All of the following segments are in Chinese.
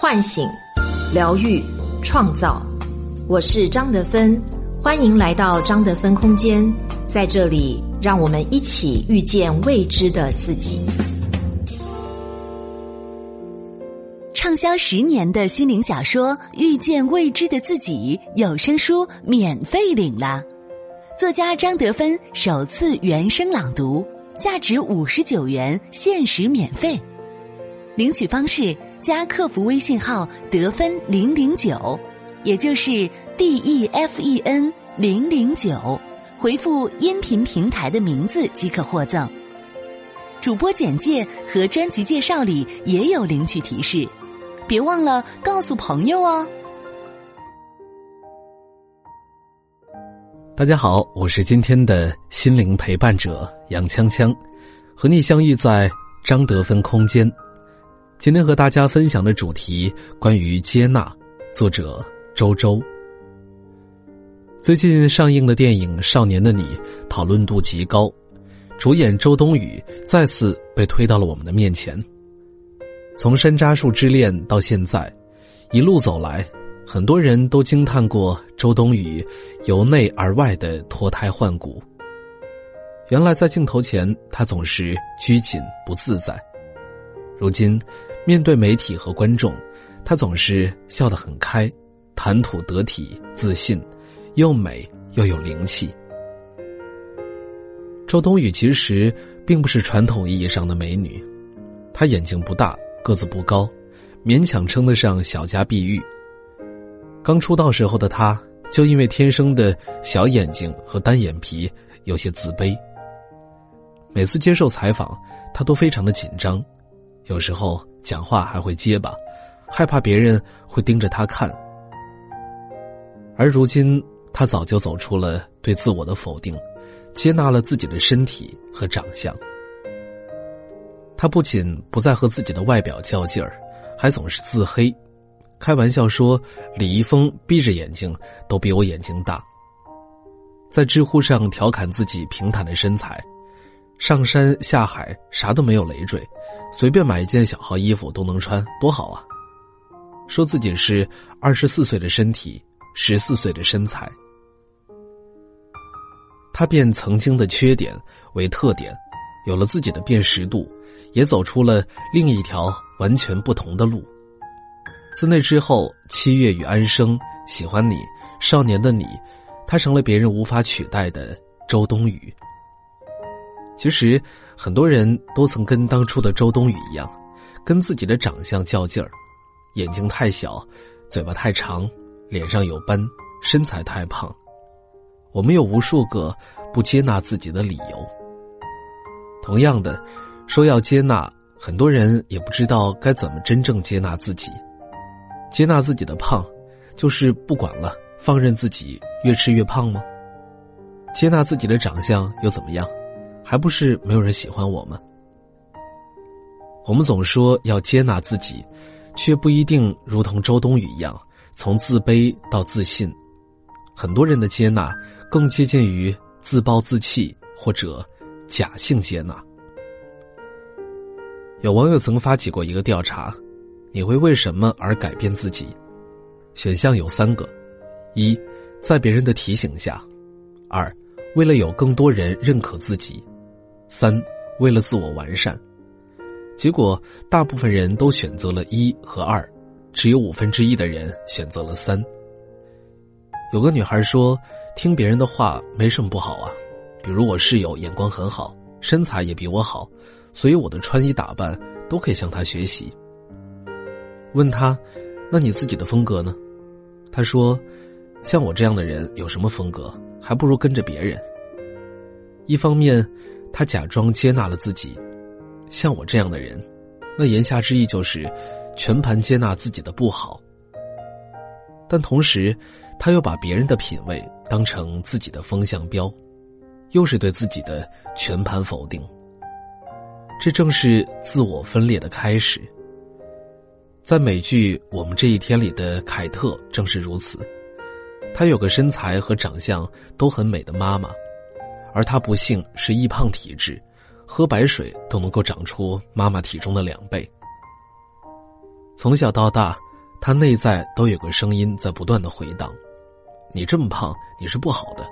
唤醒、疗愈、创造。我是张德芬，欢迎来到张德芬空间，在这里，让我们一起遇见未知的自己。畅销十年的心灵小说《遇见未知的自己》有声书免费领了，作家张德芬首次原声朗读，价值五十九元，限时免费。领取方式：加客服微信号“得分零零九”。也就是 D E F E N 零零九，回复音频平台的名字即可获赠。主播简介和专辑介绍里也有领取提示，别忘了告诉朋友哦。大家好，我是今天的心灵陪伴者杨锵锵，和你相遇在张德芬空间。今天和大家分享的主题关于接纳，作者。周周，最近上映的电影《少年的你》讨论度极高，主演周冬雨再次被推到了我们的面前。从《山楂树之恋》到现在，一路走来，很多人都惊叹过周冬雨由内而外的脱胎换骨。原来在镜头前，她总是拘谨不自在，如今面对媒体和观众，她总是笑得很开。谈吐得体、自信，又美又有灵气。周冬雨其实并不是传统意义上的美女，她眼睛不大，个子不高，勉强称得上小家碧玉。刚出道时候的她，就因为天生的小眼睛和单眼皮，有些自卑。每次接受采访，她都非常的紧张，有时候讲话还会结巴，害怕别人会盯着他看。而如今，他早就走出了对自我的否定，接纳了自己的身体和长相。他不仅不再和自己的外表较劲儿，还总是自黑，开玩笑说李易峰闭着眼睛都比我眼睛大。在知乎上调侃自己平坦的身材，上山下海啥都没有累赘，随便买一件小号衣服都能穿，多好啊！说自己是二十四岁的身体。十四岁的身材，他变曾经的缺点为特点，有了自己的辨识度，也走出了另一条完全不同的路。自那之后，《七月与安生》《喜欢你》《少年的你》，他成了别人无法取代的周冬雨。其实，很多人都曾跟当初的周冬雨一样，跟自己的长相较劲儿，眼睛太小，嘴巴太长。脸上有斑，身材太胖，我们有无数个不接纳自己的理由。同样的，说要接纳，很多人也不知道该怎么真正接纳自己。接纳自己的胖，就是不管了，放任自己越吃越胖吗？接纳自己的长相又怎么样？还不是没有人喜欢我吗？我们总说要接纳自己，却不一定如同周冬雨一样。从自卑到自信，很多人的接纳更接近于自暴自弃或者假性接纳。有网友曾发起过一个调查：你会为什么而改变自己？选项有三个：一，在别人的提醒下；二，为了有更多人认可自己；三，为了自我完善。结果，大部分人都选择了一和二。只有五分之一的人选择了三。有个女孩说：“听别人的话没什么不好啊，比如我室友眼光很好，身材也比我好，所以我的穿衣打扮都可以向她学习。”问她：“那你自己的风格呢？”她说：“像我这样的人有什么风格？还不如跟着别人。”一方面，他假装接纳了自己，像我这样的人，那言下之意就是。全盘接纳自己的不好，但同时，他又把别人的品味当成自己的风向标，又是对自己的全盘否定。这正是自我分裂的开始。在美剧《我们这一天》里的凯特正是如此，她有个身材和长相都很美的妈妈，而她不幸是易胖体质，喝白水都能够长出妈妈体重的两倍。从小到大，他内在都有个声音在不断的回荡：“你这么胖，你是不好的。”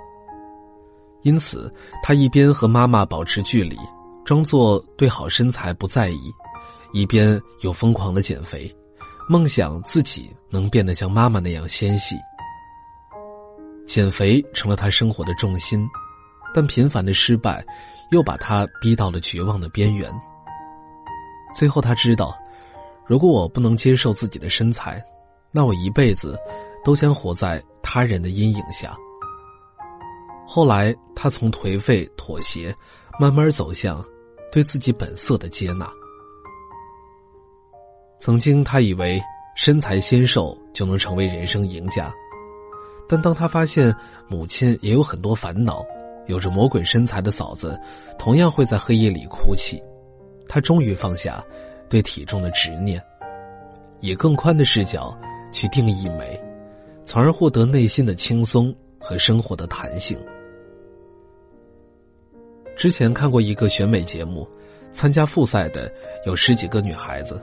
因此，他一边和妈妈保持距离，装作对好身材不在意，一边又疯狂的减肥，梦想自己能变得像妈妈那样纤细。减肥成了他生活的重心，但频繁的失败，又把他逼到了绝望的边缘。最后，他知道，如果我不能接受自己的身材，那我一辈子都将活在他人的阴影下。后来，他从颓废、妥协，慢慢走向对自己本色的接纳。曾经，他以为身材纤瘦就能成为人生赢家。但当他发现母亲也有很多烦恼，有着魔鬼身材的嫂子，同样会在黑夜里哭泣，她终于放下对体重的执念，以更宽的视角去定义美，从而获得内心的轻松和生活的弹性。之前看过一个选美节目，参加复赛的有十几个女孩子，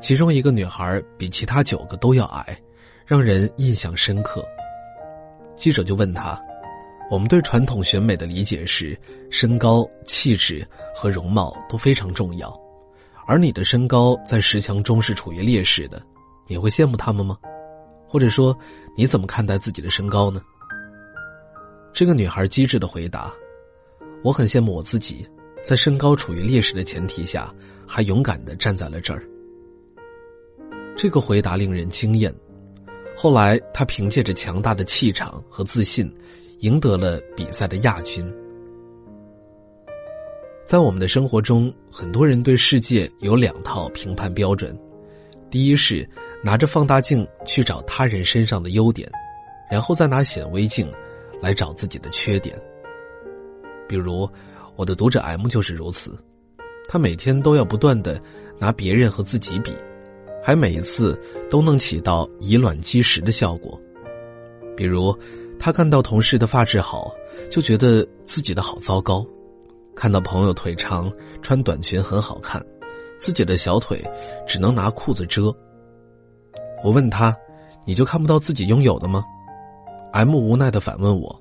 其中一个女孩比其他九个都要矮，让人印象深刻。记者就问她：“我们对传统选美的理解是，身高、气质和容貌都非常重要，而你的身高在十强中是处于劣势的，你会羡慕他们吗？或者说，你怎么看待自己的身高呢？”这个女孩机智的回答：“我很羡慕我自己，在身高处于劣势的前提下，还勇敢的站在了这儿。”这个回答令人惊艳。后来，她凭借着强大的气场和自信，赢得了比赛的亚军。在我们的生活中，很多人对世界有两套评判标准：第一是拿着放大镜去找他人身上的优点，然后再拿显微镜来找自己的缺点。比如，我的读者 M 就是如此，他每天都要不断的拿别人和自己比。还每一次都能起到以卵击石的效果，比如，他看到同事的发质好，就觉得自己的好糟糕；看到朋友腿长穿短裙很好看，自己的小腿只能拿裤子遮。我问他：“你就看不到自己拥有的吗？”M 无奈的反问我：“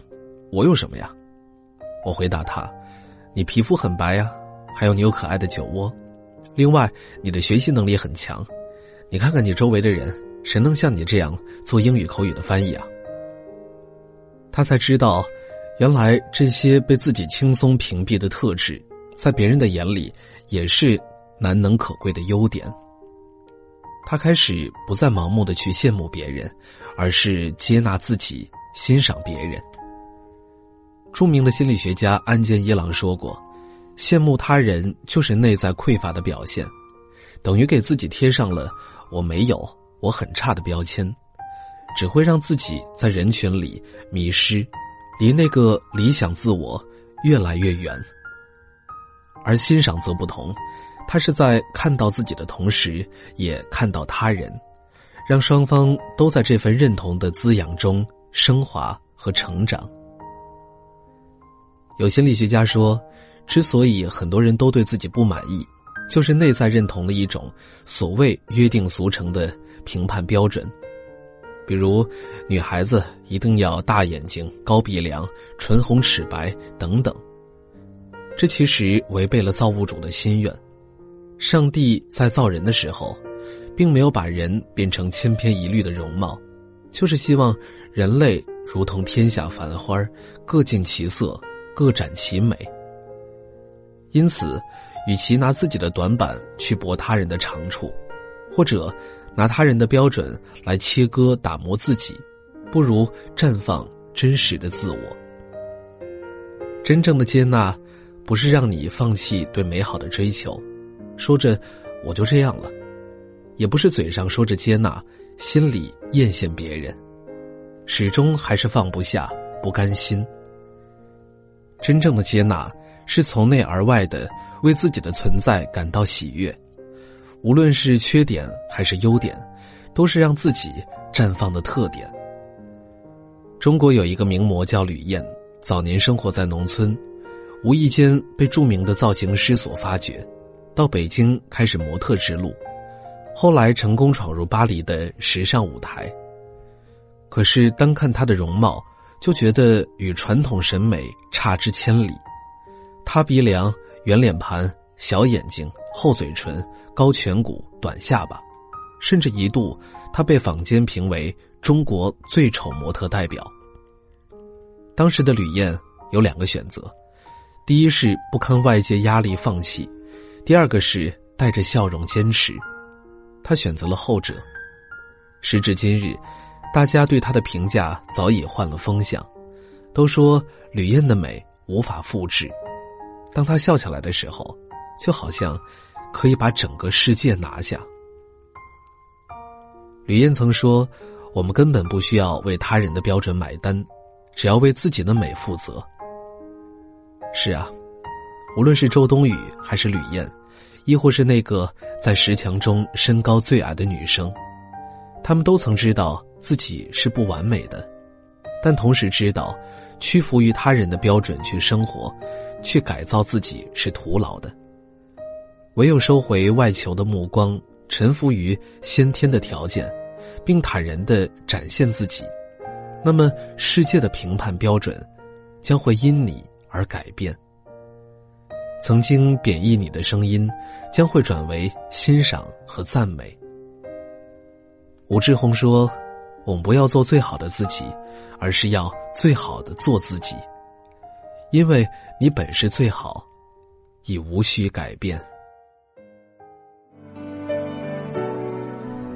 我有什么呀？”我回答他：“你皮肤很白呀，还有你有可爱的酒窝，另外你的学习能力很强。”你看看你周围的人，谁能像你这样做英语口语的翻译啊？他才知道，原来这些被自己轻松屏蔽的特质，在别人的眼里也是难能可贵的优点。他开始不再盲目的去羡慕别人，而是接纳自己，欣赏别人。著名的心理学家安健一郎说过：“羡慕他人就是内在匮乏的表现，等于给自己贴上了。”我没有，我很差的标签，只会让自己在人群里迷失，离那个理想自我越来越远。而欣赏则不同，他是在看到自己的同时，也看到他人，让双方都在这份认同的滋养中升华和成长。有心理学家说，之所以很多人都对自己不满意。就是内在认同的一种所谓约定俗成的评判标准，比如女孩子一定要大眼睛、高鼻梁、唇红齿白等等。这其实违背了造物主的心愿。上帝在造人的时候，并没有把人变成千篇一律的容貌，就是希望人类如同天下繁花，各尽其色，各展其美。因此。与其拿自己的短板去驳他人的长处，或者拿他人的标准来切割打磨自己，不如绽放真实的自我。真正的接纳，不是让你放弃对美好的追求，说着我就这样了；也不是嘴上说着接纳，心里艳羡别人，始终还是放不下、不甘心。真正的接纳，是从内而外的。为自己的存在感到喜悦，无论是缺点还是优点，都是让自己绽放的特点。中国有一个名模叫吕燕，早年生活在农村，无意间被著名的造型师所发掘，到北京开始模特之路，后来成功闯入巴黎的时尚舞台。可是单看她的容貌，就觉得与传统审美差之千里。塌鼻梁、圆脸盘、小眼睛、厚嘴唇、高颧骨、短下巴，甚至一度她被坊间评为中国最丑模特代表。当时的吕燕有两个选择：第一是不堪外界压力放弃，第二个是带着笑容坚持。她选择了后者。时至今日。大家对她的评价早已换了风向，都说吕燕的美无法复制。当她笑起来的时候，就好像可以把整个世界拿下。吕燕曾说：“我们根本不需要为他人的标准买单，只要为自己的美负责。”是啊，无论是周冬雨还是吕燕，亦或是那个在十强中身高最矮的女生，她们都曾知道。自己是不完美的，但同时知道，屈服于他人的标准去生活，去改造自己是徒劳的。唯有收回外求的目光，臣服于先天的条件，并坦然的展现自己，那么世界的评判标准将会因你而改变。曾经贬义你的声音，将会转为欣赏和赞美。武志红说。我们不要做最好的自己，而是要最好的做自己。因为你本是最好，已无需改变。